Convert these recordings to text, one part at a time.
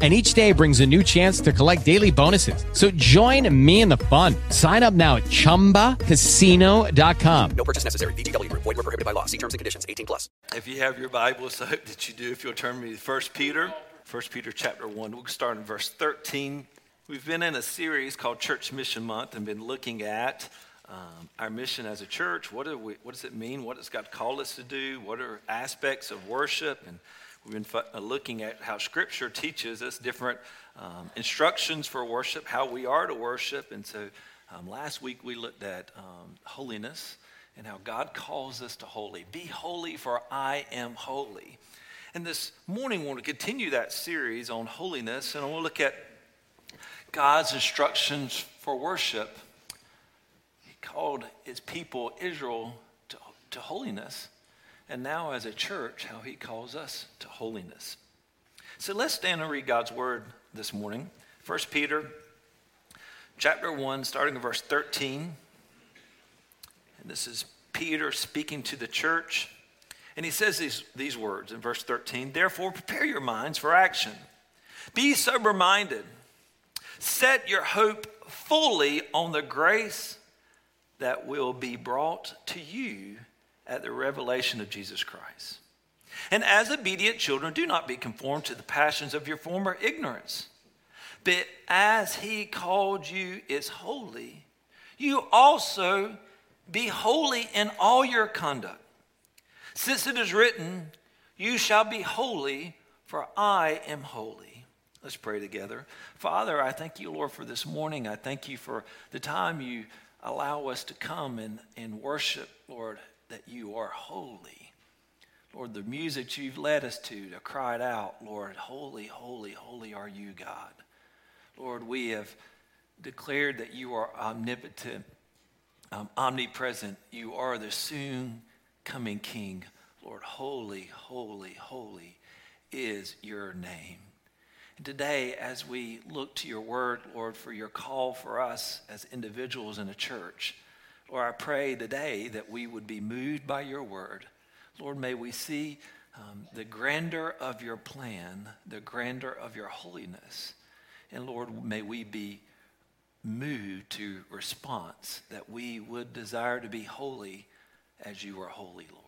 And each day brings a new chance to collect daily bonuses. So join me in the fun. Sign up now at chumbacasino.com. No purchase necessary. VGW Group. Void were prohibited by law. See terms and conditions. 18 plus. If you have your Bibles, I hope that you do. If you'll turn me to 1 Peter, 1 Peter chapter 1. We'll start in verse 13. We've been in a series called Church Mission Month and been looking at um, our mission as a church. What, we, what does it mean? What does God call us to do? What are aspects of worship? And we've been uh, looking at how Scripture teaches us different um, instructions for worship, how we are to worship. And so um, last week we looked at um, holiness and how God calls us to holy. Be holy, for I am holy. And this morning, we want to continue that series on holiness, and we'll look at God's instructions for worship. He called his people, Israel, to, to holiness. And now, as a church, how he calls us to holiness. So let's stand and read God's word this morning. 1 Peter chapter 1, starting in verse 13. And this is Peter speaking to the church. And he says these, these words in verse 13 Therefore, prepare your minds for action. Be sober minded. Set your hope fully on the grace that will be brought to you at the revelation of Jesus Christ. And as obedient children, do not be conformed to the passions of your former ignorance. But as he called you is holy, you also be holy in all your conduct. Since it is written, You shall be holy, for I am holy. Let's pray together. Father, I thank you, Lord, for this morning. I thank you for the time you allow us to come and, and worship, Lord, that you are holy. Lord, the music you've led us to, to cry it out, Lord, holy, holy, holy are you, God. Lord, we have declared that you are omnipotent, um, omnipresent. You are the soon coming King. Lord, holy, holy, holy is your name. And today, as we look to your word, Lord, for your call for us as individuals in a church, Lord, I pray today that we would be moved by your word. Lord, may we see um, the grandeur of your plan, the grandeur of your holiness. And Lord, may we be moved to response that we would desire to be holy as you are holy, Lord.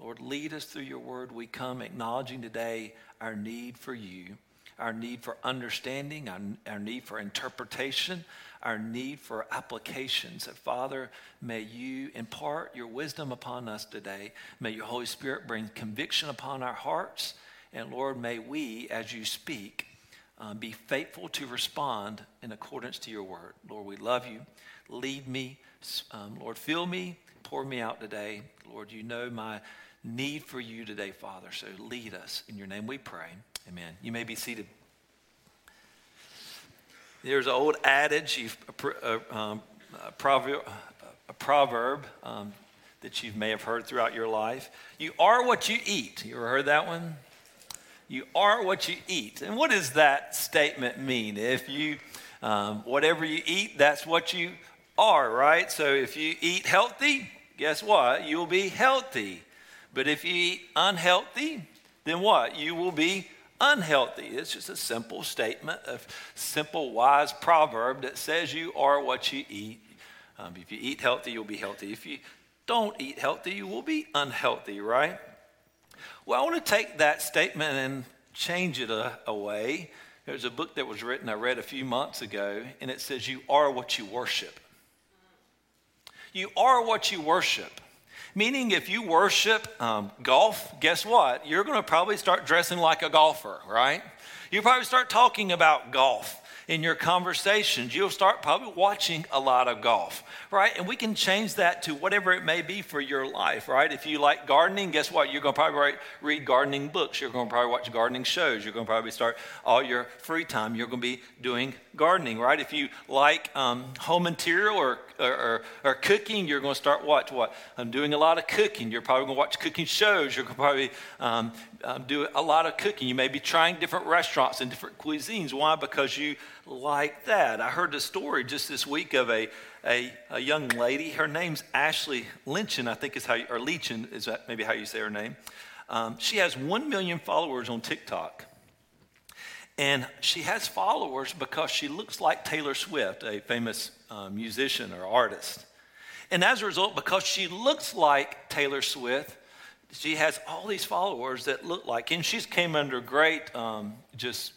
Lord, lead us through your word. We come acknowledging today our need for you, our need for understanding, our, our need for interpretation, our need for applications. That, Father, may you impart your wisdom upon us today. May your Holy Spirit bring conviction upon our hearts. And Lord, may we, as you speak, uh, be faithful to respond in accordance to your word. Lord, we love you. Lead me. Um, Lord, fill me. Pour me out today. Lord, you know my need for you today, Father. So lead us. In your name we pray. Amen. You may be seated. There's an old adage, a, um, a proverb, a proverb um, that you may have heard throughout your life. You are what you eat. You ever heard that one? You are what you eat. And what does that statement mean? If you, um, whatever you eat, that's what you are, right? So if you eat healthy, guess what? You'll be healthy. But if you eat unhealthy, then what? You will be unhealthy. It's just a simple statement, a simple, wise proverb that says you are what you eat. Um, if you eat healthy, you'll be healthy. If you don't eat healthy, you will be unhealthy, right? Well, I want to take that statement and change it a, away. There's a book that was written I read a few months ago, and it says, You are what you worship. You are what you worship. Meaning, if you worship um, golf, guess what? You're going to probably start dressing like a golfer, right? You probably start talking about golf. in your conversations. You'll start probably watching a lot of golf, right? And we can change that to whatever it may be for your life, right? If you like gardening, guess what? You're going to probably read gardening books. You're going to probably watch gardening shows. You're going to probably start all your free time. You're going to be doing gardening, right? If you like um, home interior or, or, or, cooking, you're going to start watch what? I'm doing a lot of cooking. You're probably going to watch cooking shows. You're going to probably um, um, do a lot of cooking. You may be trying different restaurants and different cuisines. Why? Because you like that. I heard the story just this week of a, a, a young lady. Her name's Ashley Lynchen, I think is how, you, or Leechin is maybe how you say her name. Um, she has 1 million followers on TikTok. And she has followers because she looks like Taylor Swift, a famous uh, musician or artist. And as a result, because she looks like Taylor Swift, she has all these followers that look like, and she's came under great um, just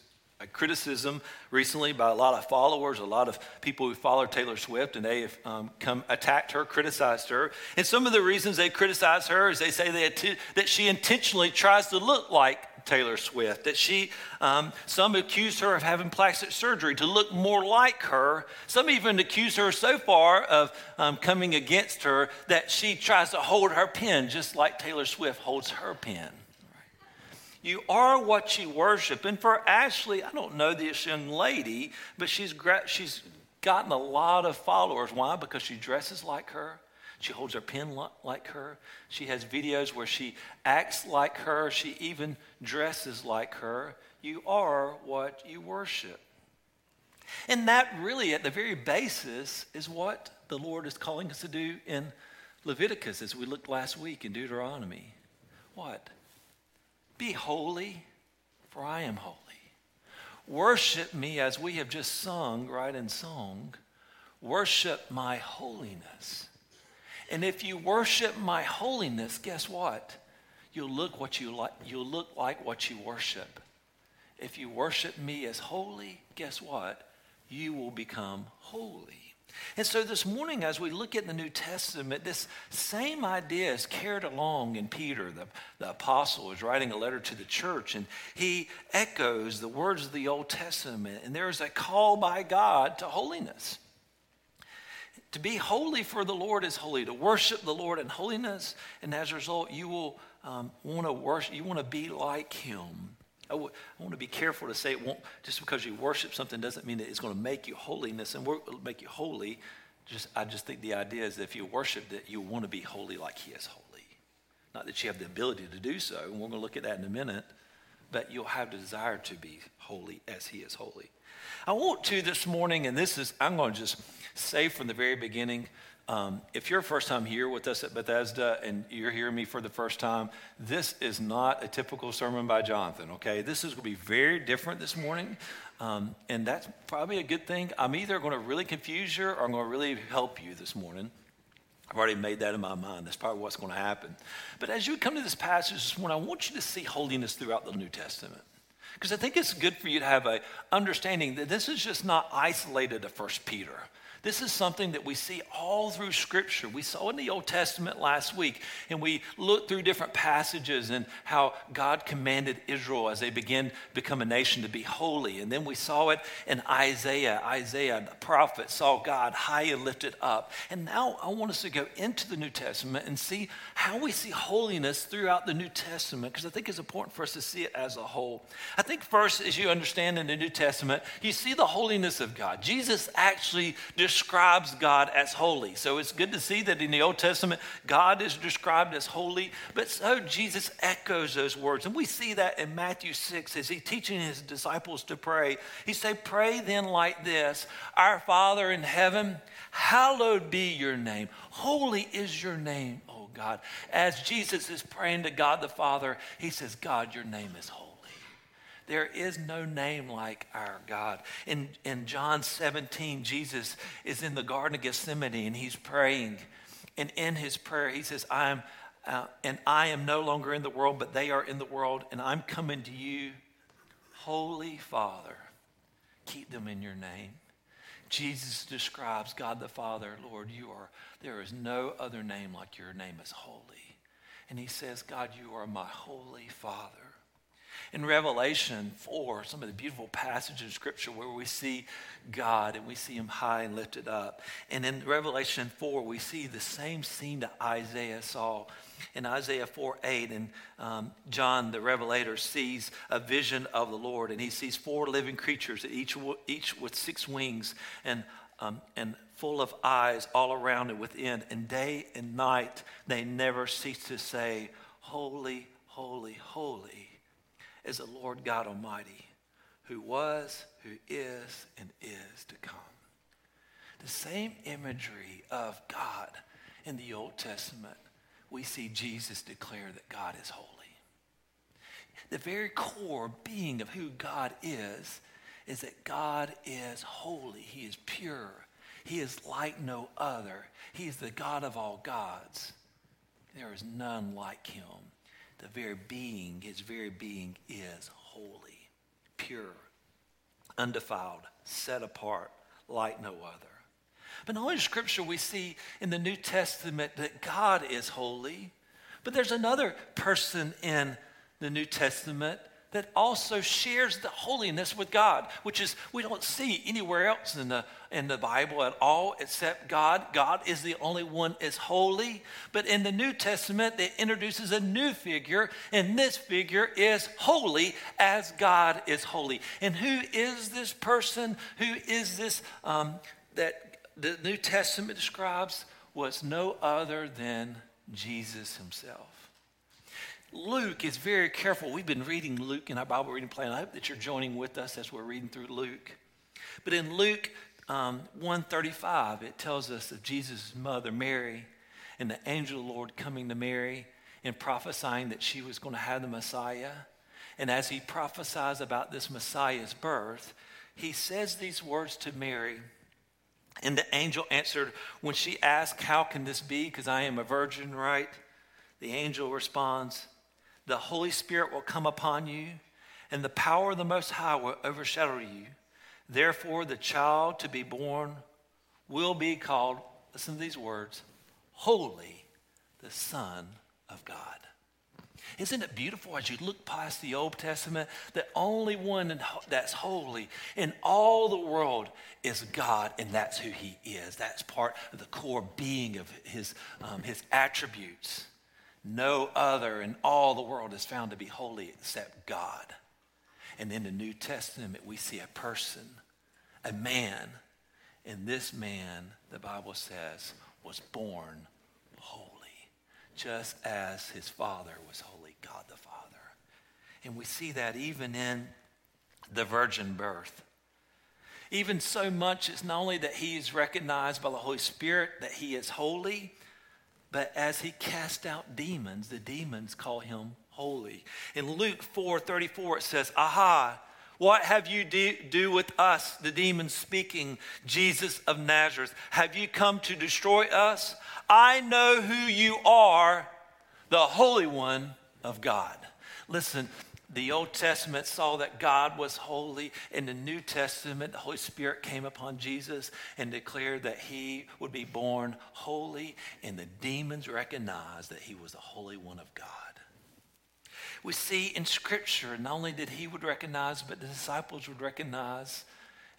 criticism recently by a lot of followers, a lot of people who follow Taylor Swift, and they have um, come attacked her, criticized her. And some of the reasons they criticize her is they say that, that she intentionally tries to look like Taylor Swift, that she, um, some accuse her of having plastic surgery to look more like her. Some even accuse her so far of um, coming against her that she tries to hold her pen just like Taylor Swift holds her pen. You are what you worship. And for Ashley, I don't know this young lady, but she's, she's gotten a lot of followers. Why? Because she dresses like her. She holds her pen like her. She has videos where she acts like her. She even dresses like her. You are what you worship. And that really, at the very basis, is what the Lord is calling us to do in Leviticus as we looked last week in Deuteronomy. What? Be holy, for I am holy. Worship me as we have just sung, right in song. Worship my holiness. And if you worship my holiness, guess what? You'll look what you like, you'll look like what you worship. If you worship me as holy, guess what? You will become holy. And so this morning, as we look at the New Testament, this same idea is carried along in Peter, the, the apostle, is writing a letter to the church, and he echoes the words of the Old Testament. And there is a call by God to holiness. To be holy for the Lord is holy, to worship the Lord in holiness, and as a result, you will um, want to worship, you want to be like Him. I, w- I want to be careful to say it won't, just because you worship something doesn't mean that it's going to make you holiness and make you holy. Just, I just think the idea is that if you worship that you want to be holy like He is holy. Not that you have the ability to do so, and we're going to look at that in a minute, but you'll have the desire to be holy as He is holy. I want to this morning, and this is, I'm going to just say from the very beginning um, if you're first time here with us at Bethesda and you're hearing me for the first time, this is not a typical sermon by Jonathan, okay? This is going to be very different this morning, um, and that's probably a good thing. I'm either going to really confuse you or I'm going to really help you this morning. I've already made that in my mind. That's probably what's going to happen. But as you come to this passage this morning, I want you to see holiness throughout the New Testament. Because I think it's good for you to have an understanding that this is just not isolated to First Peter. This is something that we see all through Scripture. We saw in the Old Testament last week, and we looked through different passages and how God commanded Israel as they began to become a nation to be holy. And then we saw it in Isaiah. Isaiah, the prophet, saw God high and lifted up. And now I want us to go into the New Testament and see how we see holiness throughout the New Testament, because I think it's important for us to see it as a whole. I think first, as you understand in the New Testament, you see the holiness of God. Jesus actually describes God as holy. So it's good to see that in the Old Testament, God is described as holy, but so Jesus echoes those words. And we see that in Matthew 6 as he's teaching his disciples to pray. He said, Pray then like this Our Father in heaven, hallowed be your name. Holy is your name, oh God. As Jesus is praying to God the Father, he says, God, your name is holy. There is no name like our God. In, in John 17, Jesus is in the Garden of Gethsemane and he's praying. And in his prayer, he says, I am, uh, and I am no longer in the world, but they are in the world, and I'm coming to you. Holy Father, keep them in your name. Jesus describes God the Father, Lord, you are, there is no other name like your name is holy. And he says, God, you are my holy Father. In Revelation 4, some of the beautiful passages of Scripture where we see God and we see Him high and lifted up. And in Revelation 4, we see the same scene that Isaiah saw. In Isaiah 4 8, and um, John the Revelator sees a vision of the Lord, and he sees four living creatures, each, each with six wings and, um, and full of eyes all around and within. And day and night, they never cease to say, Holy, holy, holy is the Lord God Almighty, who was, who is, and is to come. The same imagery of God in the Old Testament, we see Jesus declare that God is holy. The very core being of who God is is that God is holy. He is pure. He is like no other. He is the God of all gods. There is none like him. The very being, his very being is holy, pure, undefiled, set apart, like no other. But not only in Scripture we see in the New Testament that God is holy, but there's another person in the New Testament that also shares the holiness with God, which is we don't see anywhere else in the in the Bible at all except God. God is the only one is holy. But in the New Testament, it introduces a new figure, and this figure is holy as God is holy. And who is this person? Who is this um, that the New Testament describes? Was no other than Jesus himself. Luke is very careful. We've been reading Luke in our Bible reading plan. I hope that you're joining with us as we're reading through Luke. But in Luke um, 135, it tells us of Jesus' mother, Mary, and the angel of the Lord coming to Mary and prophesying that she was going to have the Messiah. And as he prophesies about this Messiah's birth, he says these words to Mary. And the angel answered, when she asked, How can this be? Because I am a virgin, right? The angel responds, the Holy Spirit will come upon you, and the power of the Most High will overshadow you. Therefore, the child to be born will be called, listen to these words, Holy, the Son of God. Isn't it beautiful as you look past the Old Testament? The only one that's holy in all the world is God, and that's who He is. That's part of the core being of His, um, his attributes. No other in all the world is found to be holy except God. And in the New Testament, we see a person, a man. And this man, the Bible says, was born holy, just as his father was holy, God the Father. And we see that even in the virgin birth. Even so much, it's not only that he is recognized by the Holy Spirit that he is holy, but as he cast out demons, the demons call him holy. In Luke 4 34, it says, Aha, what have you do, do with us, the demons speaking, Jesus of Nazareth? Have you come to destroy us? I know who you are, the Holy One of God. Listen, the Old Testament saw that God was holy. In the New Testament, the Holy Spirit came upon Jesus and declared that he would be born holy, and the demons recognized that he was the Holy One of God. We see in Scripture not only that he would recognize, but the disciples would recognize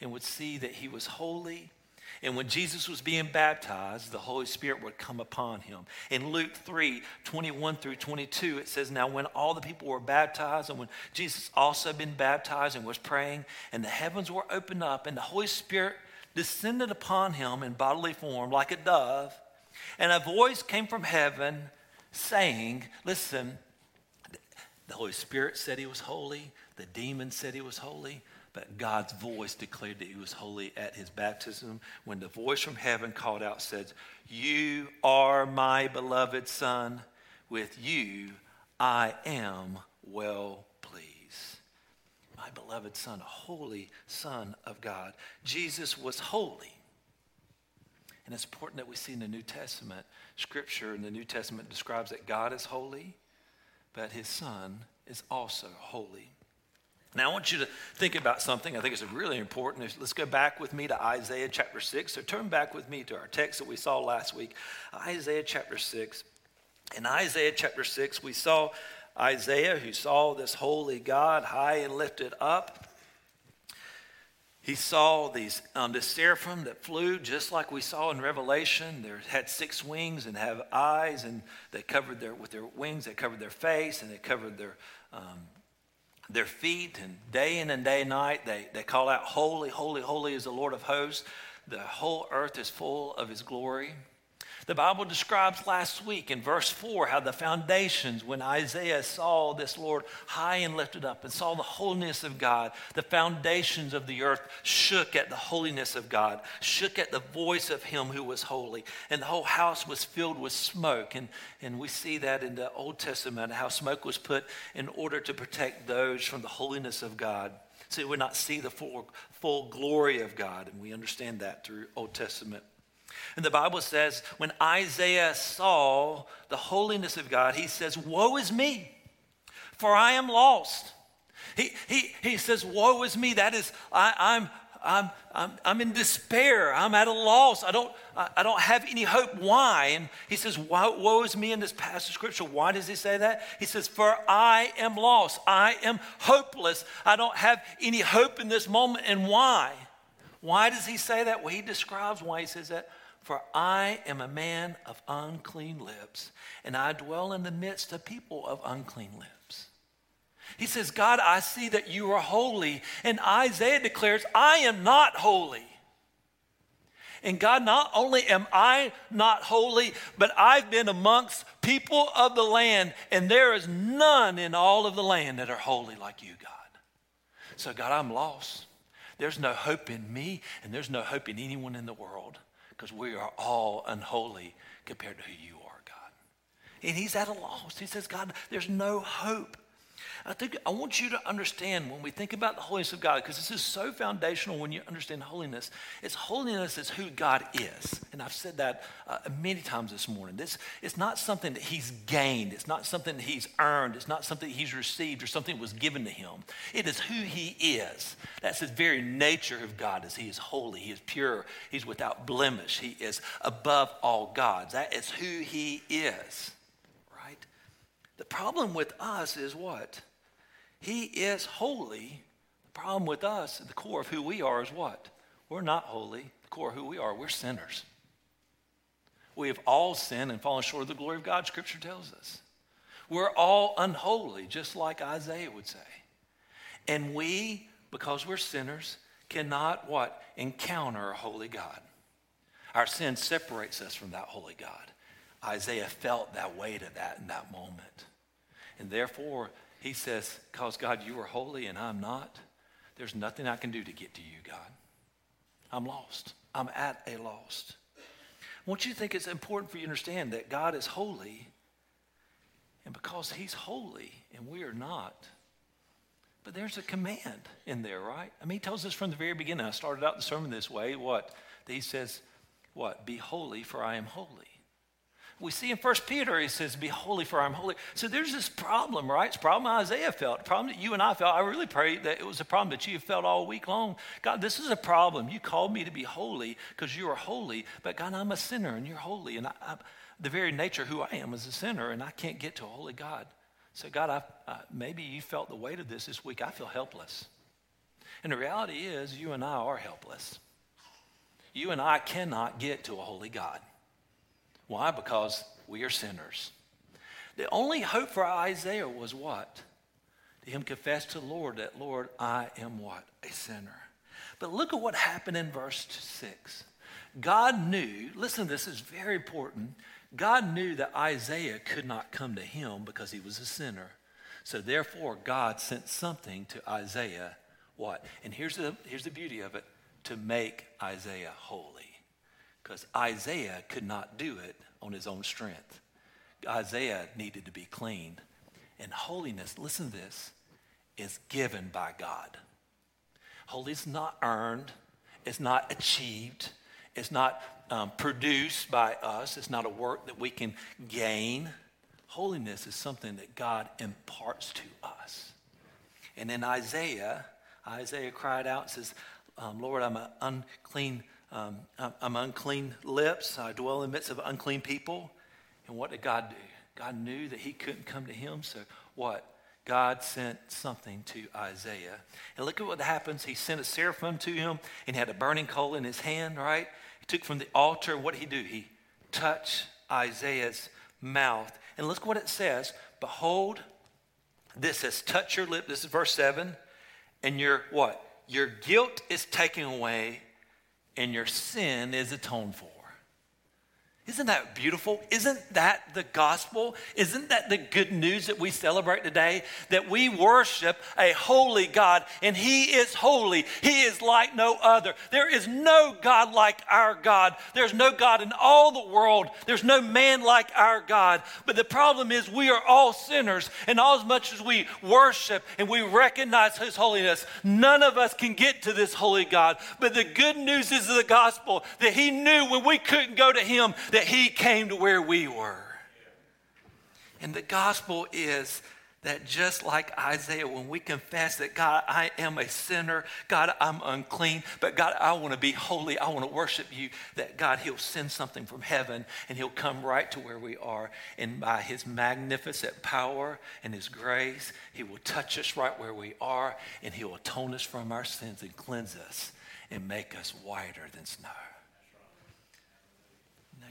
and would see that he was holy and when Jesus was being baptized, the Holy Spirit would come upon him. In Luke 3 21 through 22, it says, Now when all the people were baptized, and when Jesus also had been baptized and was praying, and the heavens were opened up, and the Holy Spirit descended upon him in bodily form like a dove, and a voice came from heaven saying, Listen, the Holy Spirit said he was holy, the demons said he was holy, but God's voice declared that he was holy at his baptism when the voice from heaven called out, says, You are my beloved Son. With you I am well pleased. My beloved Son, a holy Son of God. Jesus was holy. And it's important that we see in the New Testament, Scripture in the New Testament describes that God is holy, but his Son is also holy. Now, I want you to think about something I think it's really important. Let's go back with me to Isaiah chapter 6. So turn back with me to our text that we saw last week, Isaiah chapter 6. In Isaiah chapter 6, we saw Isaiah, who saw this holy God high and lifted up, he saw these um, the seraphim that flew just like we saw in Revelation. They had six wings and have eyes, and they covered their with their wings. They covered their face and they covered their um, their feet. And day in and day night, they they call out, "Holy, holy, holy is the Lord of hosts." The whole earth is full of His glory. The Bible describes last week in verse 4 how the foundations, when Isaiah saw this Lord high and lifted up and saw the holiness of God, the foundations of the earth shook at the holiness of God, shook at the voice of Him who was holy. And the whole house was filled with smoke. And, and we see that in the Old Testament, how smoke was put in order to protect those from the holiness of God. So we would not see the full, full glory of God. And we understand that through Old Testament and the Bible says, when Isaiah saw the holiness of God, he says, Woe is me, for I am lost. He, he, he says, Woe is me. That is, I, I'm, I'm, I'm, I'm in despair. I'm at a loss. I don't, I, I don't have any hope. Why? And he says, woe, woe is me in this passage of scripture. Why does he say that? He says, For I am lost. I am hopeless. I don't have any hope in this moment. And why? Why does he say that? Well, he describes why he says that. For I am a man of unclean lips, and I dwell in the midst of people of unclean lips. He says, God, I see that you are holy. And Isaiah declares, I am not holy. And God, not only am I not holy, but I've been amongst people of the land, and there is none in all of the land that are holy like you, God. So, God, I'm lost. There's no hope in me, and there's no hope in anyone in the world because we are all unholy compared to who you are, God. And he's at a loss. He says, God, there's no hope. I think I want you to understand when we think about the holiness of God, because this is so foundational when you understand holiness. It's holiness is who God is, and I've said that uh, many times this morning. This it's not something that He's gained. It's not something that He's earned. It's not something that He's received or something that was given to Him. It is who He is. That's His very nature of God. Is He is holy. He is pure. He's without blemish. He is above all gods. That is who He is. Right. The problem with us is what? He is holy. The problem with us, the core of who we are, is what? We're not holy. The core of who we are, we're sinners. We have all sinned and fallen short of the glory of God, Scripture tells us. We're all unholy, just like Isaiah would say. And we, because we're sinners, cannot what? Encounter a holy God. Our sin separates us from that holy God. Isaiah felt that weight of that in that moment. And therefore, he says, Because God, you are holy and I'm not, there's nothing I can do to get to you, God. I'm lost. I'm at a lost. I want you to think it's important for you to understand that God is holy, and because He's holy and we are not, but there's a command in there, right? I mean, He tells us from the very beginning. I started out the sermon this way what? He says, What? Be holy, for I am holy. We see in First Peter, he says, Be holy, for I'm holy. So there's this problem, right? It's a problem Isaiah felt, problem that you and I felt. I really pray that it was a problem that you felt all week long. God, this is a problem. You called me to be holy because you are holy, but God, I'm a sinner and you're holy. And I, I, the very nature of who I am is a sinner, and I can't get to a holy God. So, God, I, I, maybe you felt the weight of this this week. I feel helpless. And the reality is, you and I are helpless. You and I cannot get to a holy God. Why? Because we are sinners. The only hope for Isaiah was what? To him confess to the Lord that, Lord, I am what? A sinner. But look at what happened in verse 6. God knew, listen, this is very important. God knew that Isaiah could not come to him because he was a sinner. So therefore, God sent something to Isaiah, what? And here's the, here's the beauty of it to make Isaiah holy because Isaiah could not do it on his own strength. Isaiah needed to be cleaned. And holiness, listen to this, is given by God. Holiness is not earned, it's not achieved, it's not um, produced by us, it's not a work that we can gain. Holiness is something that God imparts to us. And in Isaiah, Isaiah cried out and says, um, Lord, I'm an unclean um, I'm unclean lips. I dwell in the midst of unclean people. And what did God do? God knew that he couldn't come to him, so what? God sent something to Isaiah. And look at what happens. He sent a seraphim to him and had a burning coal in his hand, right? He took from the altar. What did he do? He touched Isaiah's mouth. And look what it says. Behold, this has touched your lip. This is verse 7. And your what? Your guilt is taken away and your sin is atoned for. Isn't that beautiful? Isn't that the gospel? Isn't that the good news that we celebrate today? That we worship a holy God and He is holy. He is like no other. There is no God like our God. There's no God in all the world. There's no man like our God. But the problem is we are all sinners. And all as much as we worship and we recognize His holiness, none of us can get to this holy God. But the good news is the gospel that He knew when we couldn't go to Him that he came to where we were. And the gospel is that just like Isaiah, when we confess that God, I am a sinner, God, I'm unclean, but God, I want to be holy, I want to worship you, that God, He'll send something from heaven and He'll come right to where we are. And by His magnificent power and His grace, He will touch us right where we are and He will atone us from our sins and cleanse us and make us whiter than snow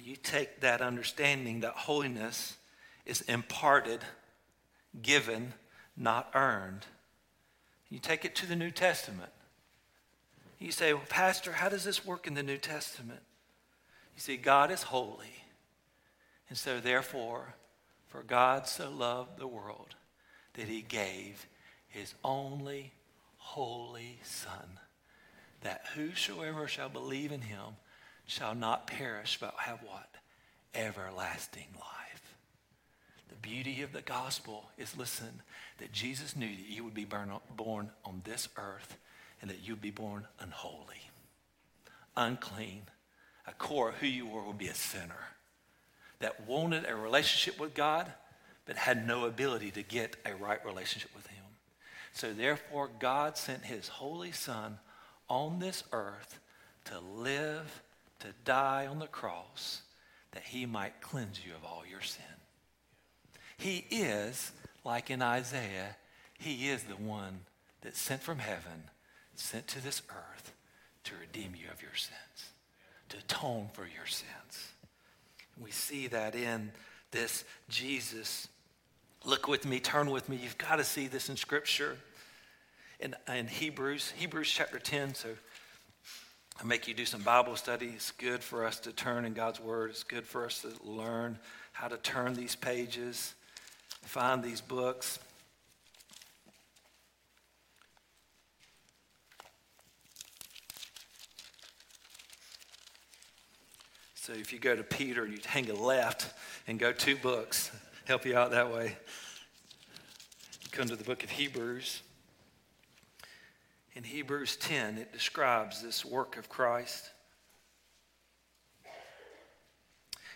you take that understanding that holiness is imparted, given, not earned. You take it to the New Testament. You say, well, Pastor, how does this work in the New Testament? You see, God is holy. And so, therefore, for God so loved the world that he gave his only holy Son, that whosoever shall believe in him shall not perish, but have what? Everlasting life. The beauty of the gospel is listen, that Jesus knew that you would be born on this earth and that you'd be born unholy, unclean. A core of who you were would be a sinner that wanted a relationship with God, but had no ability to get a right relationship with Him. So, therefore, God sent His Holy Son on this earth to live to die on the cross that he might cleanse you of all your sin. He is, like in Isaiah, he is the one that sent from heaven, sent to this earth to redeem you of your sins, to atone for your sins. We see that in this Jesus. Look with me, turn with me. You've got to see this in Scripture. In, in Hebrews, Hebrews chapter 10. So I make you do some Bible study. It's good for us to turn in God's Word. It's good for us to learn how to turn these pages, find these books. So if you go to Peter, you hang a left and go two books. Help you out that way. Come to the book of Hebrews. In Hebrews 10, it describes this work of Christ.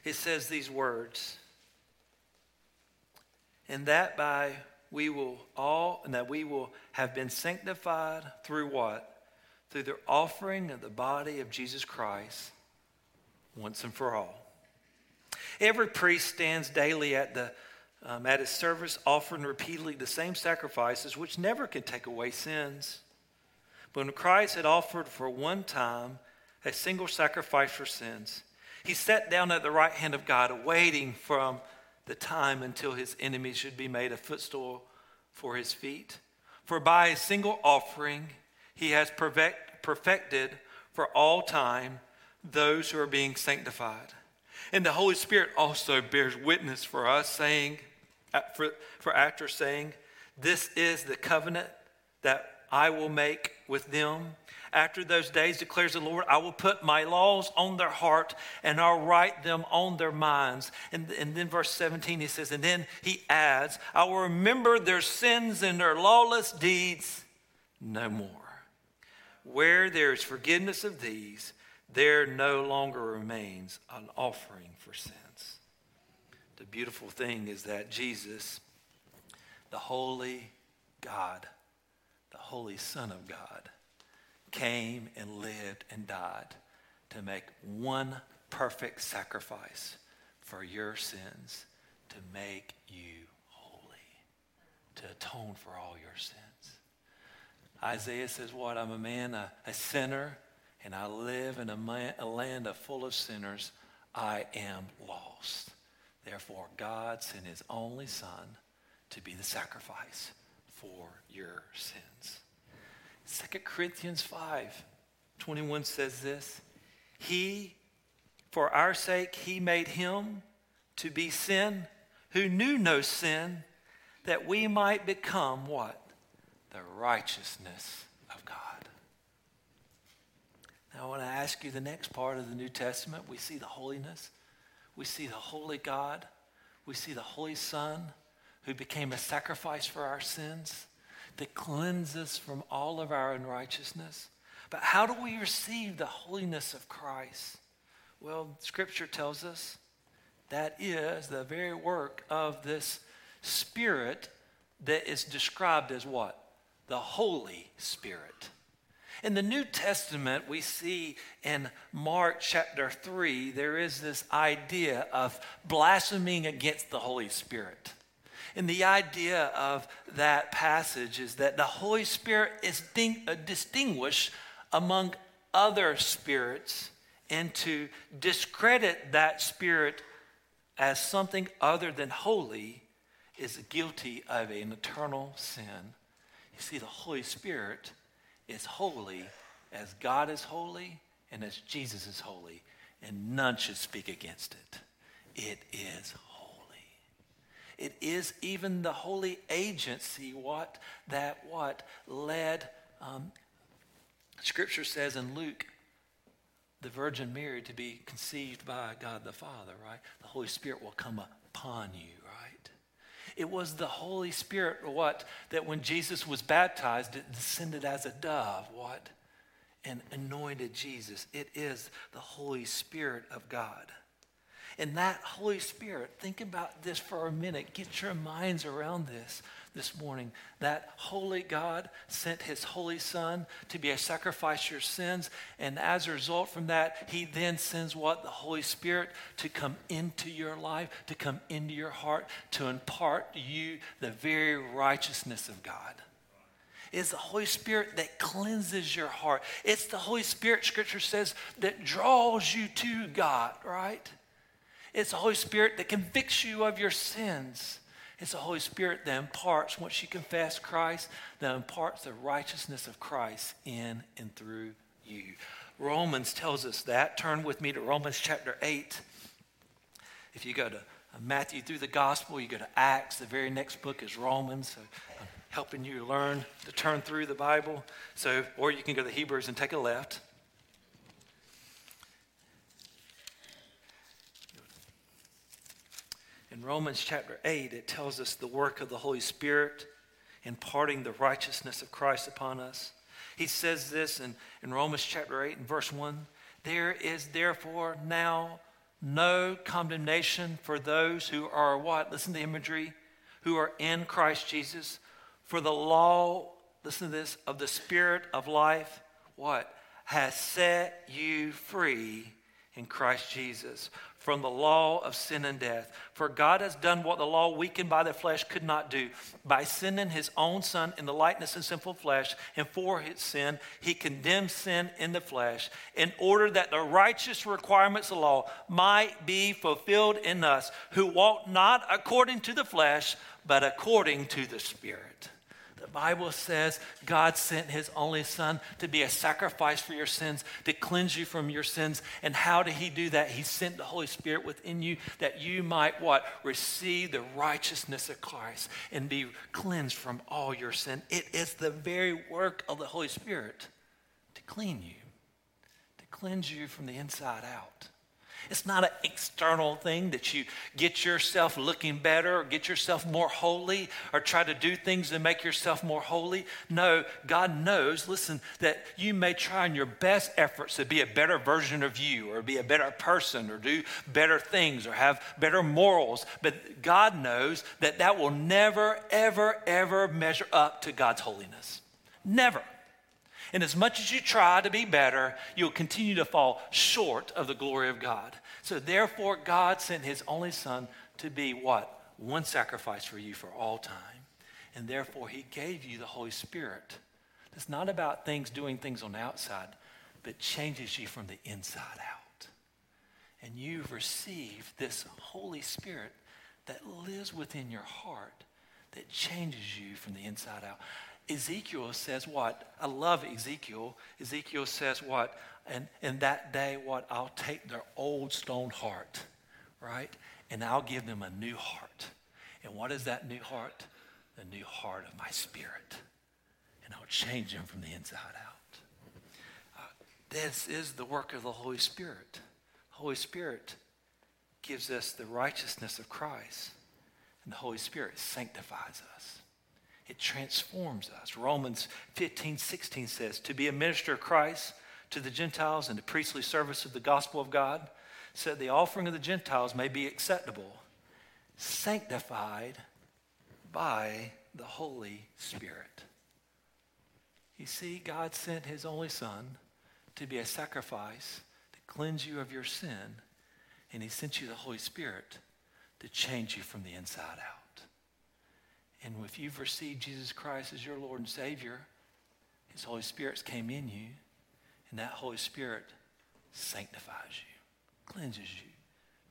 It says these words, and that by we will all, and that we will have been sanctified through what? Through the offering of the body of Jesus Christ once and for all. Every priest stands daily at the um, at his service, offering repeatedly the same sacrifices, which never can take away sins. When Christ had offered for one time a single sacrifice for sins, he sat down at the right hand of God, waiting from the time until his enemies should be made a footstool for his feet. For by a single offering, he has perfect, perfected for all time those who are being sanctified. And the Holy Spirit also bears witness for us, saying, for, for after saying, This is the covenant that I will make with them. After those days, declares the Lord, I will put my laws on their heart and I'll write them on their minds. And, and then verse 17, he says, and then he adds, I will remember their sins and their lawless deeds no more. Where there is forgiveness of these, there no longer remains an offering for sins. The beautiful thing is that Jesus, the holy God, the Holy Son of God, came and lived and died to make one perfect sacrifice for your sins, to make you holy, to atone for all your sins. Isaiah says, What? I'm a man, a, a sinner, and I live in a, man, a land full of sinners. I am lost. Therefore, God sent his only Son to be the sacrifice for your sins. 2 Corinthians 5 21 says this He, for our sake, he made him to be sin who knew no sin, that we might become what? The righteousness of God. Now, I want to ask you the next part of the New Testament. We see the holiness, we see the holy God, we see the Holy Son who became a sacrifice for our sins that cleanses us from all of our unrighteousness. But how do we receive the holiness of Christ? Well, Scripture tells us that is the very work of this Spirit that is described as what? The Holy Spirit. In the New Testament, we see in Mark chapter 3, there is this idea of blaspheming against the Holy Spirit. And the idea of that passage is that the Holy Spirit is uh, distinguished among other spirits, and to discredit that spirit as something other than holy is guilty of an eternal sin. You see, the Holy Spirit is holy as God is holy and as Jesus is holy, and none should speak against it. It is holy. It is even the holy agency what that what led. Um, scripture says in Luke, the Virgin Mary to be conceived by God the Father. Right, the Holy Spirit will come upon you. Right. It was the Holy Spirit, what, that when Jesus was baptized, it descended as a dove, what? And anointed Jesus. It is the Holy Spirit of God. And that Holy Spirit, think about this for a minute. Get your minds around this this morning. That holy God sent his holy Son to be a sacrifice for your sins. And as a result from that, he then sends what? The Holy Spirit to come into your life, to come into your heart, to impart to you the very righteousness of God. It's the Holy Spirit that cleanses your heart. It's the Holy Spirit, Scripture says, that draws you to God, right? It's the Holy Spirit that convicts you of your sins. It's the Holy Spirit that imparts, once you confess Christ, that imparts the righteousness of Christ in and through you. Romans tells us that. Turn with me to Romans chapter 8. If you go to Matthew through the gospel, you go to Acts, the very next book is Romans. So I'm helping you learn to turn through the Bible. So, or you can go to Hebrews and take a left. In Romans chapter 8, it tells us the work of the Holy Spirit imparting the righteousness of Christ upon us. He says this in, in Romans chapter 8 and verse 1 There is therefore now no condemnation for those who are what? Listen to the imagery. Who are in Christ Jesus. For the law, listen to this, of the Spirit of life, what? Has set you free in Christ Jesus from the law of sin and death. For God has done what the law, weakened by the flesh, could not do. By sending his own Son in the likeness of sinful flesh, and for his sin, he condemned sin in the flesh, in order that the righteous requirements of the law might be fulfilled in us, who walk not according to the flesh, but according to the Spirit. Bible says God sent his only son to be a sacrifice for your sins, to cleanse you from your sins. And how did he do that? He sent the Holy Spirit within you that you might what? Receive the righteousness of Christ and be cleansed from all your sin. It is the very work of the Holy Spirit to clean you, to cleanse you from the inside out. It's not an external thing that you get yourself looking better or get yourself more holy or try to do things to make yourself more holy. No, God knows, listen, that you may try in your best efforts to be a better version of you or be a better person or do better things or have better morals. But God knows that that will never, ever, ever measure up to God's holiness. Never. And as much as you try to be better, you'll continue to fall short of the glory of God. So therefore, God sent his only son to be what? one sacrifice for you for all time. And therefore, he gave you the Holy Spirit. It's not about things doing things on the outside, but changes you from the inside out. And you've received this Holy Spirit that lives within your heart that changes you from the inside out. Ezekiel says what? I love Ezekiel. Ezekiel says what? And in that day, what? I'll take their old stone heart, right? And I'll give them a new heart. And what is that new heart? The new heart of my spirit. And I'll change them from the inside out. Uh, this is the work of the Holy Spirit. Holy Spirit gives us the righteousness of Christ. And the Holy Spirit sanctifies us. It transforms us. Romans 15, 16 says, To be a minister of Christ to the Gentiles and the priestly service of the gospel of God, so that the offering of the Gentiles may be acceptable, sanctified by the Holy Spirit. You see, God sent his only Son to be a sacrifice to cleanse you of your sin, and he sent you the Holy Spirit to change you from the inside out. And if you've received Jesus Christ as your Lord and Savior, His Holy Spirit came in you, and that Holy Spirit sanctifies you, cleanses you,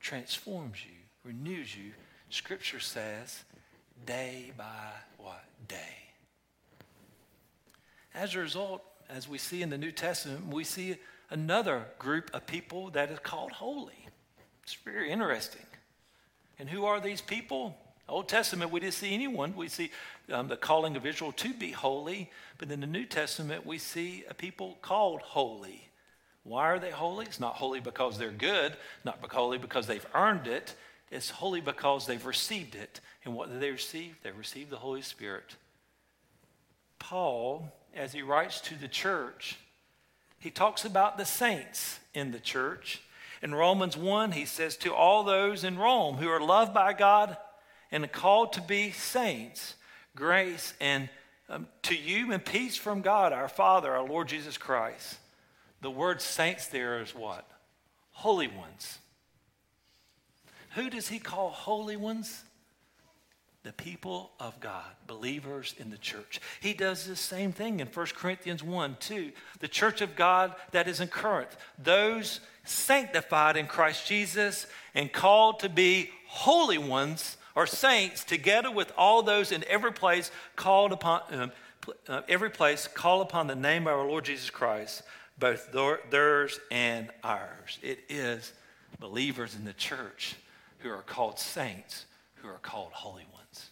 transforms you, renews you. Scripture says, day by what? Day. As a result, as we see in the New Testament, we see another group of people that is called holy. It's very interesting. And who are these people? Old Testament, we didn't see anyone. We see um, the calling of Israel to be holy, but in the New Testament, we see a people called holy. Why are they holy? It's not holy because they're good, not holy because they've earned it. It's holy because they've received it. And what did they receive? They received the Holy Spirit. Paul, as he writes to the church, he talks about the saints in the church. In Romans 1, he says, To all those in Rome who are loved by God and called to be saints, grace and um, to you and peace from God, our Father, our Lord Jesus Christ. The word saints there is what? Holy ones. Who does he call holy ones? the people of God, believers in the church. He does the same thing in 1 Corinthians 1 2. The church of God that is in Corinth, those sanctified in Christ Jesus and called to be holy ones or saints, together with all those in every place called upon. Um, uh, every place call upon the name of our Lord Jesus Christ, both theirs and ours. It is believers in the church who are called saints, who are called holy ones.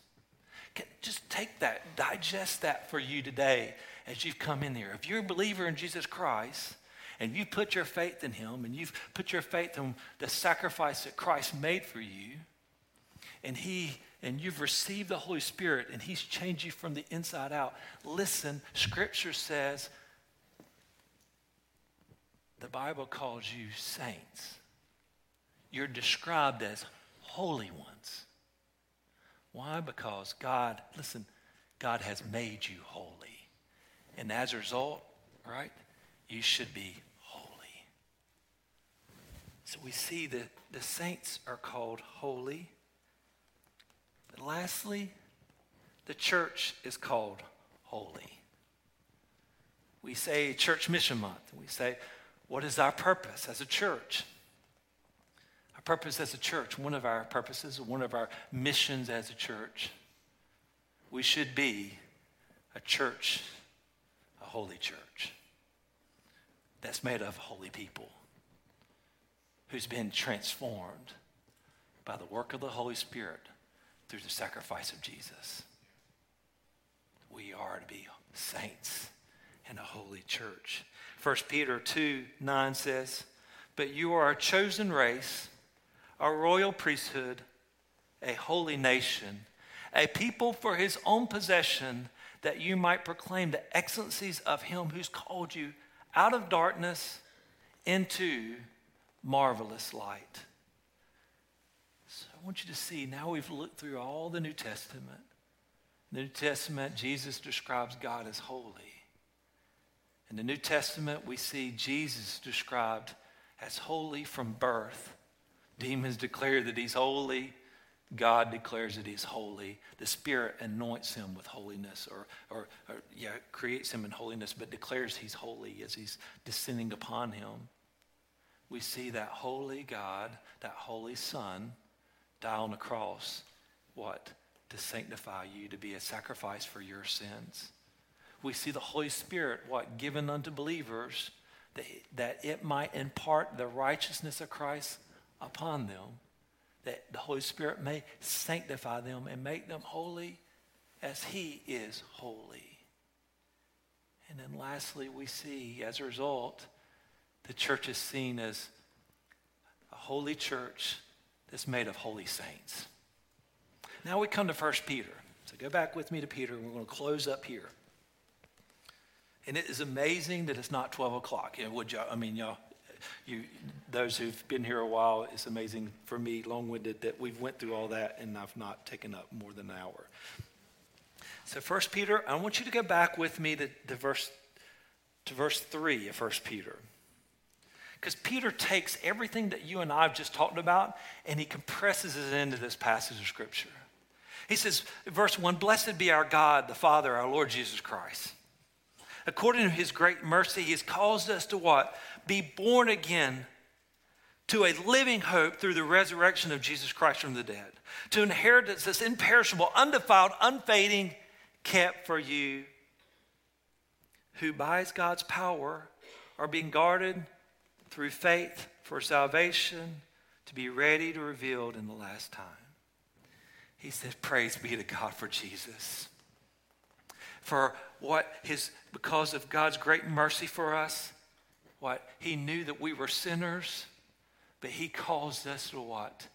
Just take that, digest that for you today as you've come in here. If you're a believer in Jesus Christ and you put your faith in Him and you've put your faith in the sacrifice that Christ made for you, and He and you've received the Holy Spirit and He's changed you from the inside out, listen, Scripture says the Bible calls you saints. You're described as holy ones. Why? Because God, listen, God has made you holy. And as a result, right, you should be holy. So we see that the saints are called holy. But lastly, the church is called holy. We say Church Mission Month. We say, what is our purpose as a church? Our purpose as a church, one of our purposes, one of our missions as a church, we should be a church, a holy church that's made of holy people who's been transformed by the work of the Holy Spirit through the sacrifice of Jesus. We are to be saints in a holy church. 1 Peter 2 9 says, But you are a chosen race a royal priesthood, a holy nation, a people for his own possession, that you might proclaim the excellencies of him who's called you out of darkness into marvelous light. I want you to see now we've looked through all the New Testament. In the New Testament, Jesus describes God as holy. In the New Testament, we see Jesus described as holy from birth Demons declare that he's holy. God declares that he's holy. The Spirit anoints him with holiness, or, or, or, yeah, creates him in holiness, but declares he's holy as he's descending upon him. We see that holy God, that holy Son, die on the cross. What? To sanctify you, to be a sacrifice for your sins. We see the Holy Spirit, what? Given unto believers, that, that it might impart the righteousness of Christ upon them that the Holy Spirit may sanctify them and make them holy as He is holy. And then lastly, we see as a result, the church is seen as a holy church that's made of holy saints. Now we come to 1 Peter. So go back with me to Peter, and we're going to close up here. And it is amazing that it's not 12 o'clock. Know, would y'all, I mean, y'all, you, those who've been here a while, it's amazing for me, long-winded, that we've went through all that and I've not taken up more than an hour. So First Peter, I want you to go back with me to, to verse to verse 3 of First Peter. Because Peter takes everything that you and I have just talked about and he compresses it into this passage of Scripture. He says, verse 1 Blessed be our God, the Father, our Lord Jesus Christ. According to his great mercy, he has caused us to what? be born again to a living hope through the resurrection of Jesus Christ from the dead, to inheritance that's imperishable, undefiled, unfading, kept for you, who by God's power are being guarded through faith for salvation to be ready to revealed in the last time. He says, Praise be to God for Jesus. For what his, because of God's great mercy for us, what? He knew that we were sinners, but He caused us to what?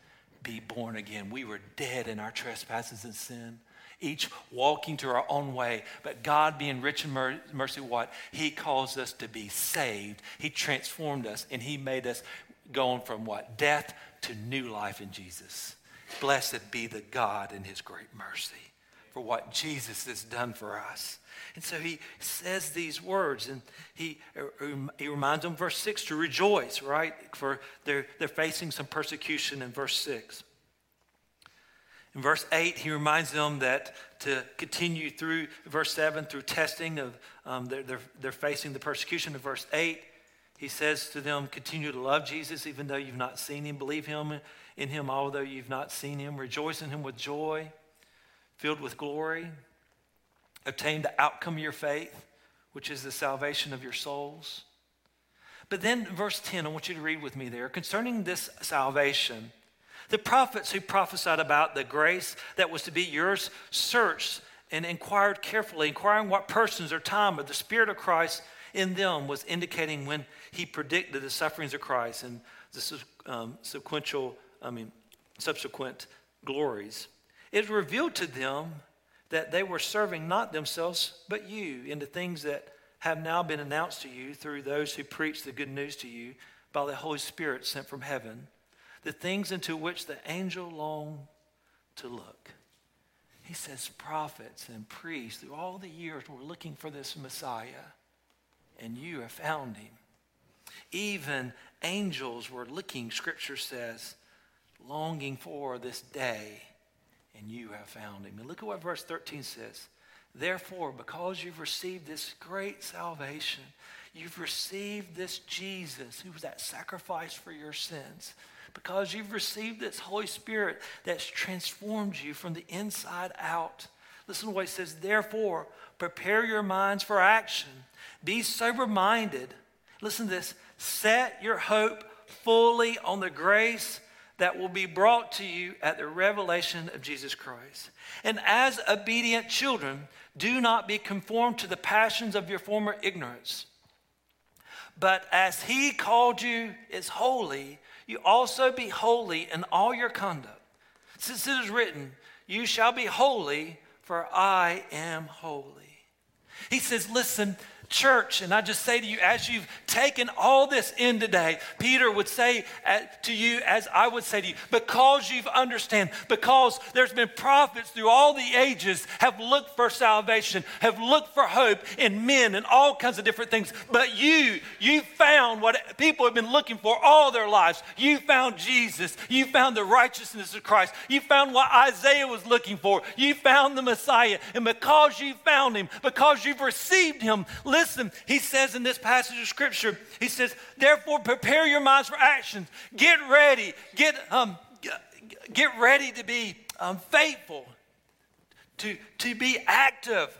Be born again. We were dead in our trespasses and sin, each walking to our own way. But God, being rich in mercy, what? He caused us to be saved. He transformed us, and He made us going from what? Death to new life in Jesus. Blessed be the God in His great mercy for what Jesus has done for us. And so he says these words, and he, um, he reminds them, verse 6, to rejoice, right? For they're, they're facing some persecution in verse 6. In verse 8, he reminds them that to continue through verse 7 through testing of um, they're, they're, they're facing the persecution. In verse 8, he says to them, continue to love Jesus even though you've not seen him, believe him in him although you've not seen him, rejoice in him with joy, filled with glory obtain the outcome of your faith, which is the salvation of your souls. But then, verse 10, I want you to read with me there. Concerning this salvation, the prophets who prophesied about the grace that was to be yours searched and inquired carefully, inquiring what persons or time the Spirit of Christ in them was indicating when he predicted the sufferings of Christ and the um, sequential, I mean, subsequent glories. It revealed to them that they were serving not themselves, but you in the things that have now been announced to you through those who preach the good news to you by the Holy Spirit sent from heaven, the things into which the angel longed to look. He says, prophets and priests through all the years were looking for this Messiah, and you have found him. Even angels were looking, Scripture says, longing for this day and you have found him. And look at what verse 13 says. Therefore, because you've received this great salvation, you've received this Jesus who was that sacrifice for your sins, because you've received this Holy Spirit that's transformed you from the inside out. Listen to what he says. Therefore, prepare your minds for action. Be sober minded. Listen to this. Set your hope fully on the grace that will be brought to you at the revelation of Jesus Christ. And as obedient children, do not be conformed to the passions of your former ignorance. But as he called you is holy, you also be holy in all your conduct. Since it is written, You shall be holy, for I am holy. He says, Listen, church, and I just say to you, as you've taken all this in today, Peter would say uh, to you, as I would say to you, because you've understand, because there's been prophets through all the ages have looked for salvation, have looked for hope in men and all kinds of different things. But you, you found what people have been looking for all their lives. You found Jesus. You found the righteousness of Christ. You found what Isaiah was looking for. You found the Messiah. And because you found him, because you've received him, Listen, he says in this passage of scripture, he says, therefore prepare your minds for actions. Get ready. Get, um, get ready to be um, faithful, to, to be active.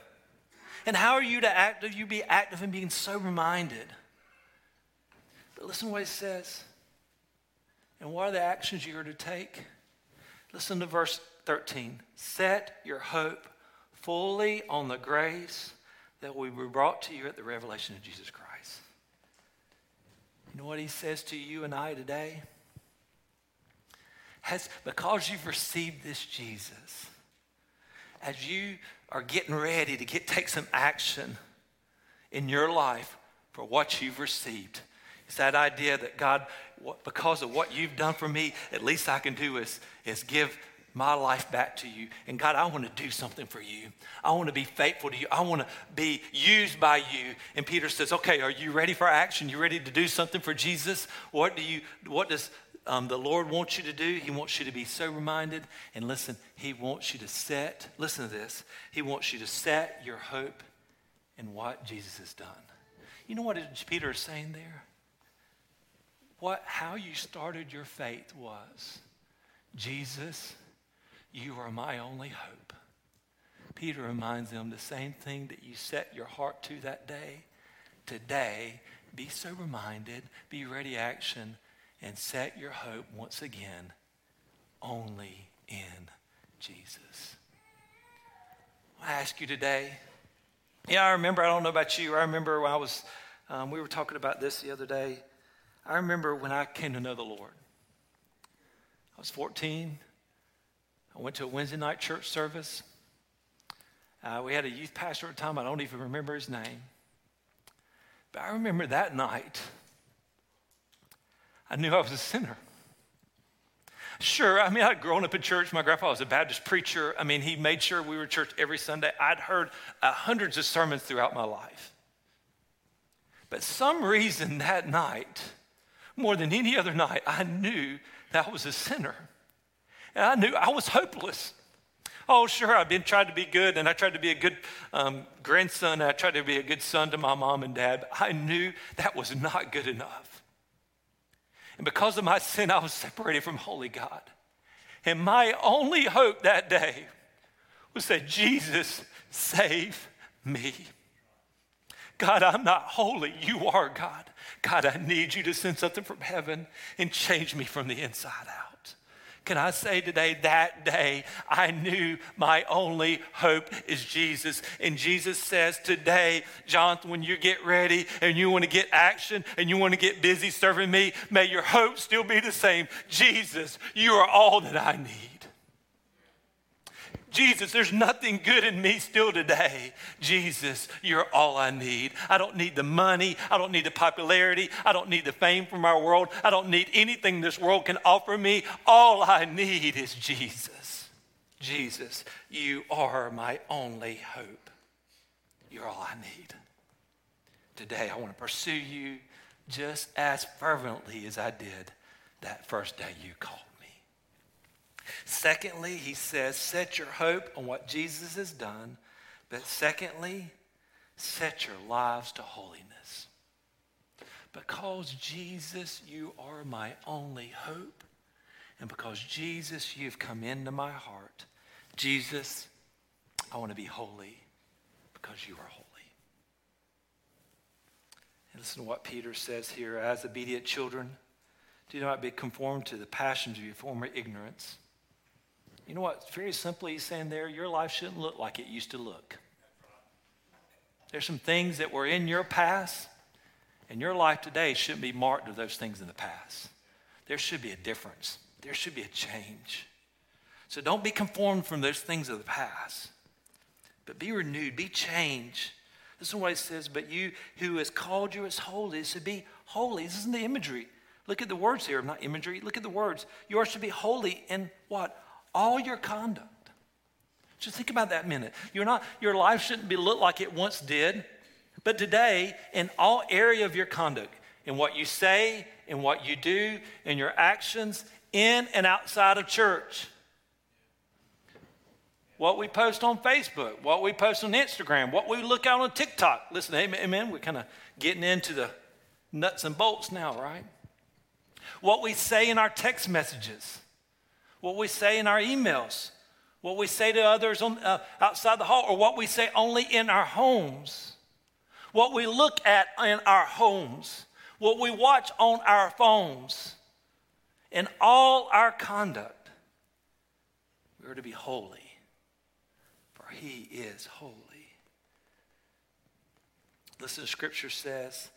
And how are you to active? You be active in being sober minded. But listen to what he says. And what are the actions you are to take? Listen to verse 13. Set your hope fully on the grace that we were brought to you at the revelation of Jesus Christ. You know what he says to you and I today? Has, because you've received this Jesus, as you are getting ready to get, take some action in your life for what you've received, it's that idea that God, because of what you've done for me, at least I can do is, is give my life back to you. And God, I want to do something for you. I want to be faithful to you. I want to be used by you. And Peter says, Okay, are you ready for action? You ready to do something for Jesus? What do you, what does um, the Lord want you to do? He wants you to be sober minded. And listen, He wants you to set, listen to this, He wants you to set your hope in what Jesus has done. You know what Peter is saying there? What, how you started your faith was Jesus you are my only hope. Peter reminds them the same thing that you set your heart to that day. Today, be sober minded, be ready action, and set your hope once again only in Jesus. I ask you today. Yeah, I remember, I don't know about you, I remember when I was, um, we were talking about this the other day. I remember when I came to know the Lord. I was 14, I went to a Wednesday night church service. Uh, we had a youth pastor at the time. I don't even remember his name. But I remember that night, I knew I was a sinner. Sure, I mean, I'd grown up in church. My grandpa was a Baptist preacher. I mean, he made sure we were church every Sunday. I'd heard uh, hundreds of sermons throughout my life. But some reason that night, more than any other night, I knew that I was a sinner. And I knew I was hopeless. Oh, sure, I've been trying to be good, and I tried to be a good um, grandson, I tried to be a good son to my mom and dad, I knew that was not good enough. And because of my sin, I was separated from holy God. And my only hope that day was that Jesus save me. God, I'm not holy. You are God. God, I need you to send something from heaven and change me from the inside out. Can I say today, that day, I knew my only hope is Jesus. And Jesus says today, Jonathan, when you get ready and you want to get action and you want to get busy serving me, may your hope still be the same. Jesus, you are all that I need. Jesus, there's nothing good in me still today. Jesus, you're all I need. I don't need the money. I don't need the popularity. I don't need the fame from our world. I don't need anything this world can offer me. All I need is Jesus. Jesus, you are my only hope. You're all I need. Today, I want to pursue you just as fervently as I did that first day you called. Secondly, he says, set your hope on what Jesus has done. But secondly, set your lives to holiness. Because Jesus, you are my only hope. And because Jesus, you've come into my heart. Jesus, I want to be holy because you are holy. And listen to what Peter says here as obedient children, do not be conformed to the passions of your former ignorance you know what? Very simply, he's saying there, your life shouldn't look like it used to look. There's some things that were in your past, and your life today shouldn't be marked of those things in the past. There should be a difference, there should be a change. So don't be conformed from those things of the past, but be renewed, be changed, This is what it says, but you who has called you as holy to be holy. This isn't the imagery. Look at the words here, not imagery. Look at the words. You are to be holy in what? All your conduct. Just think about that minute. You're not, your life shouldn't be look like it once did. But today, in all area of your conduct, in what you say, in what you do, in your actions, in and outside of church, what we post on Facebook, what we post on Instagram, what we look out on TikTok. Listen, amen. We're kind of getting into the nuts and bolts now, right? What we say in our text messages, what we say in our emails, what we say to others on, uh, outside the hall, or what we say only in our homes, what we look at in our homes, what we watch on our phones, in all our conduct, we are to be holy for he is holy. Listen, scripture says,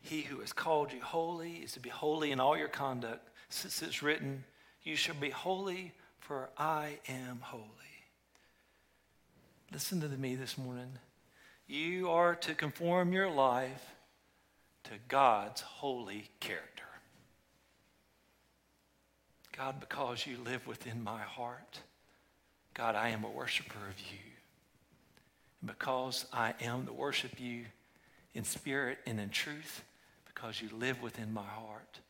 He who has called you holy is to be holy in all your conduct, since it's written, You shall be holy, for I am holy. Listen to me this morning. You are to conform your life to God's holy character. God, because you live within my heart. God, I am a worshiper of you. And because I am to worship you in spirit and in truth, because you live within my heart,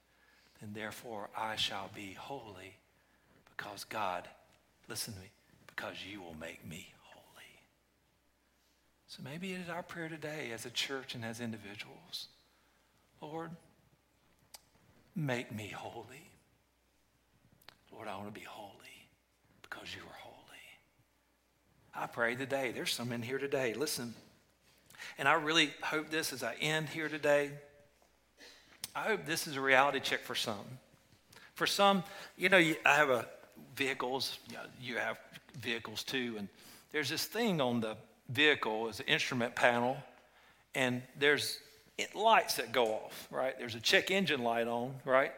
then therefore I shall be holy because God, listen to me, because you will make me holy. So maybe it is our prayer today as a church and as individuals. Lord, make me holy. Lord, I want to be holy because you are holy. I pray today, there's some in here today. Listen, and I really hope this as I end here today, I hope this is a reality check for some. For some, you know, I have a vehicles, you have vehicles too, and there's this thing on the vehicle as an instrument panel, and there's lights that go off, right? There's a check engine light on, right?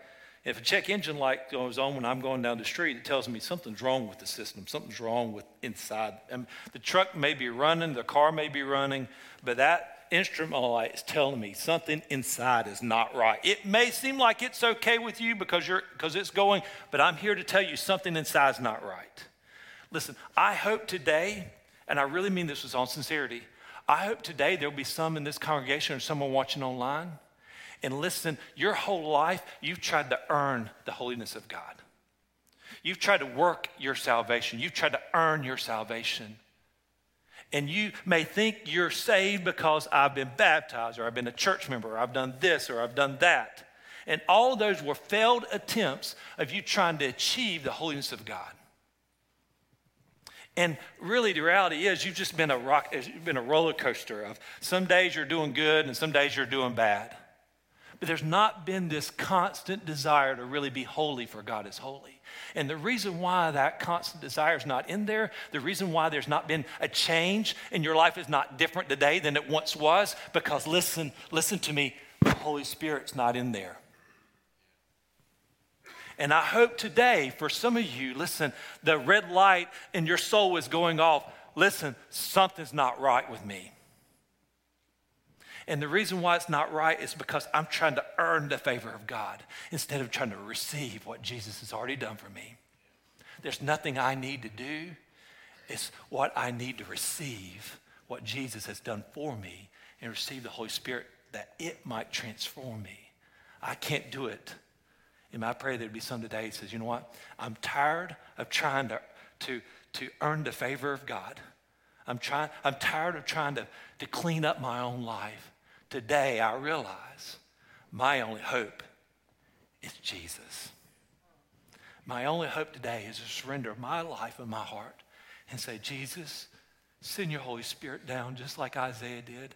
If a check engine light goes on when I'm going down the street, it tells me something's wrong with the system. Something's wrong with inside. And the truck may be running, the car may be running, but that instrument light is telling me something inside is not right. It may seem like it's okay with you because you're because it's going, but I'm here to tell you something inside is not right. Listen, I hope today, and I really mean this with all sincerity, I hope today there'll be some in this congregation or someone watching online and listen, your whole life, you've tried to earn the holiness of God. You've tried to work your salvation. You've tried to earn your salvation. And you may think you're saved because I've been baptized, or I've been a church member, or I've done this, or I've done that. And all those were failed attempts of you trying to achieve the holiness of God. And really, the reality is, you've just been a rock, it's been a roller coaster of some days you're doing good and some days you're doing bad. But there's not been this constant desire to really be holy for God is holy. And the reason why that constant desire is not in there, the reason why there's not been a change in your life is not different today than it once was, because listen, listen to me, the Holy Spirit's not in there. And I hope today, for some of you, listen, the red light in your soul is going off. Listen, something's not right with me. And the reason why it's not right is because I'm trying to earn the favor of God instead of trying to receive what Jesus has already done for me. There's nothing I need to do, it's what I need to receive, what Jesus has done for me, and receive the Holy Spirit that it might transform me. I can't do it. And my prayer, there'd be some today that says, you know what? I'm tired of trying to, to, to earn the favor of God. I'm, trying, I'm tired of trying to, to clean up my own life. Today, I realize my only hope is Jesus. My only hope today is to surrender my life and my heart and say, Jesus, send your Holy Spirit down just like Isaiah did.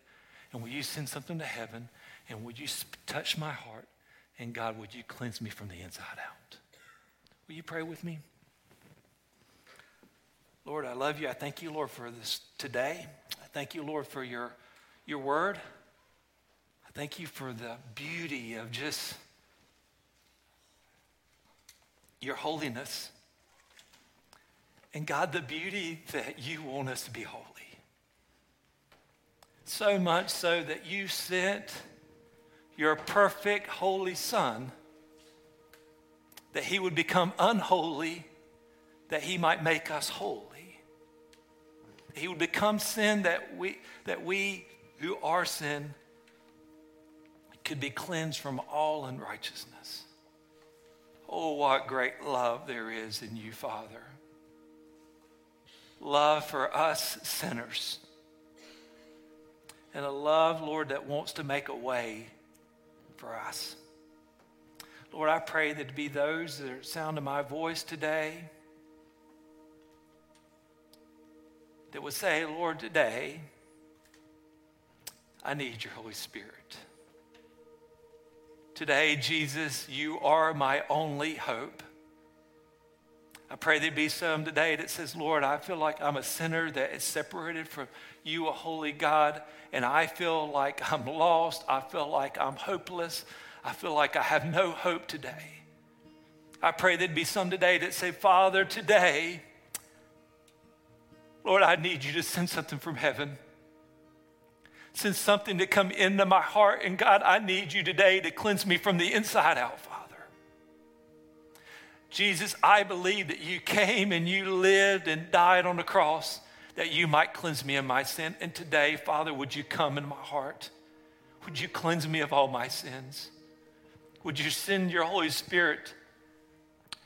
And will you send something to heaven? And would you touch my heart? And God, would you cleanse me from the inside out? Will you pray with me? Lord, I love you. I thank you, Lord, for this today. I thank you, Lord, for your, your word. Thank you for the beauty of just your holiness. And God, the beauty that you want us to be holy. So much so that you sent your perfect, holy Son that he would become unholy, that he might make us holy. He would become sin that we, that we who are sin could be cleansed from all unrighteousness. Oh, what great love there is in you, Father. Love for us sinners. And a love, Lord, that wants to make a way for us. Lord, I pray that to be those that are sound of my voice today that would say, Lord, today I need your Holy Spirit. Today, Jesus, you are my only hope. I pray there be some today that says, Lord, I feel like I'm a sinner that is separated from you, a holy God, and I feel like I'm lost. I feel like I'm hopeless. I feel like I have no hope today. I pray there'd be some today that say, Father, today, Lord, I need you to send something from heaven. Send something to come into my heart. And God, I need you today to cleanse me from the inside out, Father. Jesus, I believe that you came and you lived and died on the cross that you might cleanse me of my sin. And today, Father, would you come into my heart? Would you cleanse me of all my sins? Would you send your Holy Spirit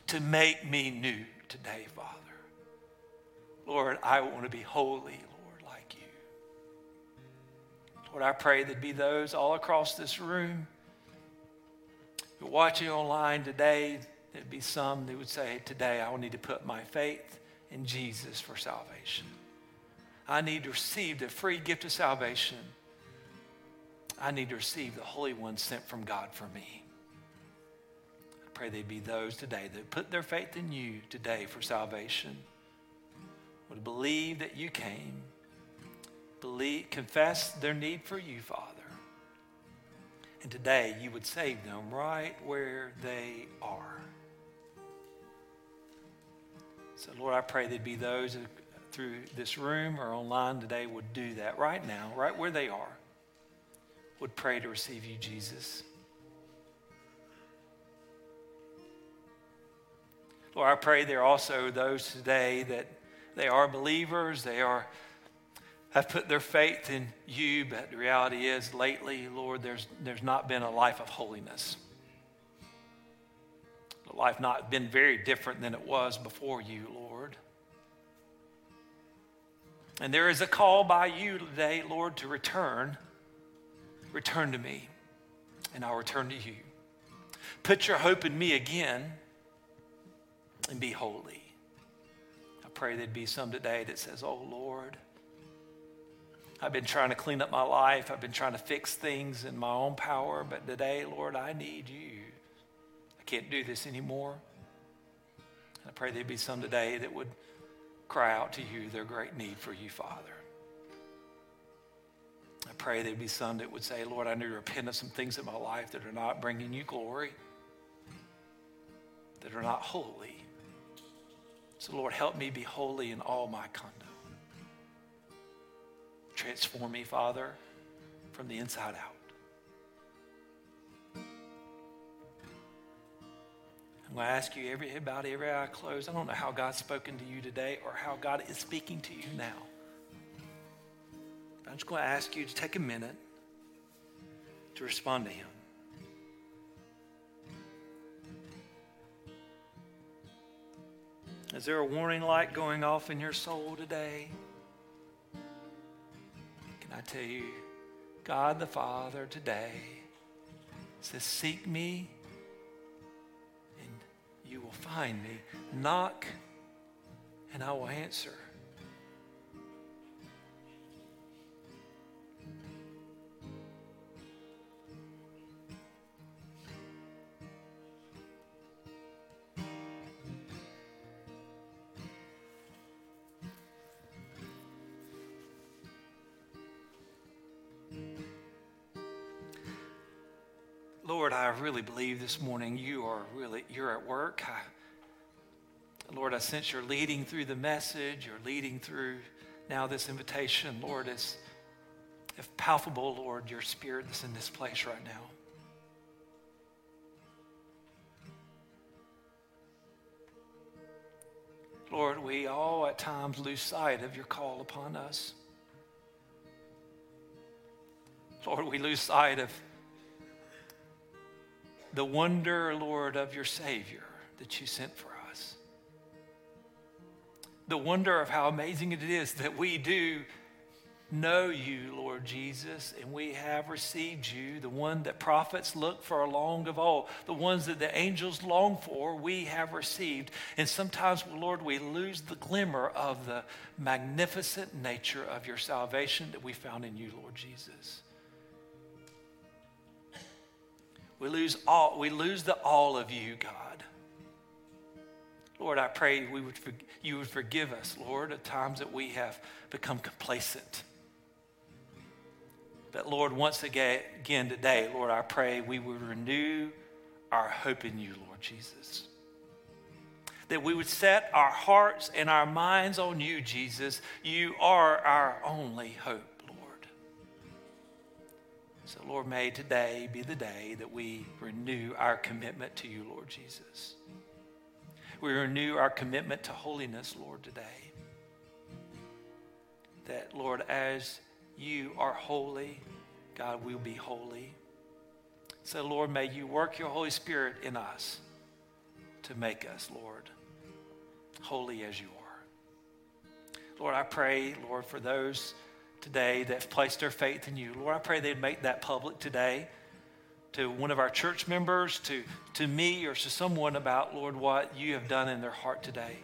to make me new today, Father? Lord, I want to be holy. Lord, I pray there'd be those all across this room who are watching online today, there'd be some that would say, Today I will need to put my faith in Jesus for salvation. I need to receive the free gift of salvation. I need to receive the Holy One sent from God for me I pray they be those today that put their faith in you today for salvation, would believe that you came, believe, confess their need for you, Father. And today you would save them right where they are. So, Lord, I pray there'd be those through this room or online today would do that right now, right where they are, would pray to receive you, Jesus. Lord, I pray there are also those today that they are believers, they are have put their faith in you, but the reality is lately, Lord, there's there's not been a life of holiness. The life not been very different than it was before you, Lord. And there is a call by you today, Lord, to return. Return to me, and I'll return to you. Put your hope in me again and be holy. I pray there'd be some today that says, Oh Lord, I've been trying to clean up my life. I've been trying to fix things in my own power, but today, Lord, I need you. I can't do this anymore. I pray there'd be some today that would cry out to you their great need for you, Father. I pray there'd be some that would say, Lord, I need to repent of some things in my life that are not bringing you glory, that are not holy. So, Lord, help me be holy in all my conduct. Transform me, Father, from the inside out. I'm going to ask you every, about every eye closed. I don't know how God's spoken to you today or how God is speaking to you now. I'm just going to ask you to take a minute to respond to Him. Is there a warning light going off in your soul today? Can I tell you, God the Father today says, Seek me and you will find me. Knock and I will answer. Lord, I really believe this morning you are really, you're at work. I, Lord, I sense you're leading through the message, you're leading through now this invitation. Lord, as, if palpable, Lord, your spirit that's in this place right now. Lord, we all at times lose sight of your call upon us. Lord, we lose sight of the wonder, Lord, of your Savior that you sent for us. The wonder of how amazing it is that we do know you, Lord Jesus, and we have received you, the one that prophets look for long of all, the ones that the angels long for, we have received. And sometimes, Lord, we lose the glimmer of the magnificent nature of your salvation that we found in you, Lord Jesus. We lose all, we lose the all of you, God. Lord, I pray we would, you would forgive us, Lord, at times that we have become complacent. But Lord, once again, again today, Lord, I pray we would renew our hope in you, Lord Jesus. That we would set our hearts and our minds on you, Jesus. You are our only hope. So, Lord, may today be the day that we renew our commitment to you, Lord Jesus. We renew our commitment to holiness, Lord, today. That, Lord, as you are holy, God, we'll be holy. So, Lord, may you work your Holy Spirit in us to make us, Lord, holy as you are. Lord, I pray, Lord, for those today that have placed their faith in you. Lord, I pray they'd make that public today to one of our church members, to, to me, or to someone about, Lord, what you have done in their heart today.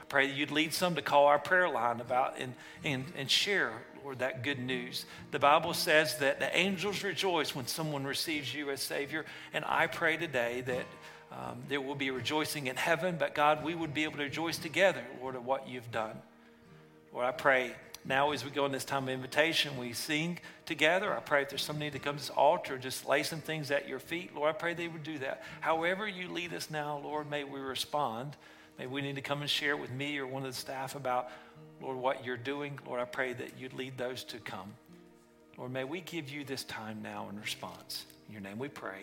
I pray that you'd lead some to call our prayer line about and, and, and share, Lord, that good news. The Bible says that the angels rejoice when someone receives you as Savior. And I pray today that um, there will be rejoicing in heaven, but God, we would be able to rejoice together, Lord, of what you've done. Lord, I pray now, as we go in this time of invitation, we sing together. I pray if there's somebody to come to this altar, just lay some things at your feet. Lord, I pray they would do that. However, you lead us now, Lord, may we respond. Maybe we need to come and share with me or one of the staff about, Lord, what you're doing. Lord, I pray that you'd lead those to come. Lord, may we give you this time now in response. In your name we pray.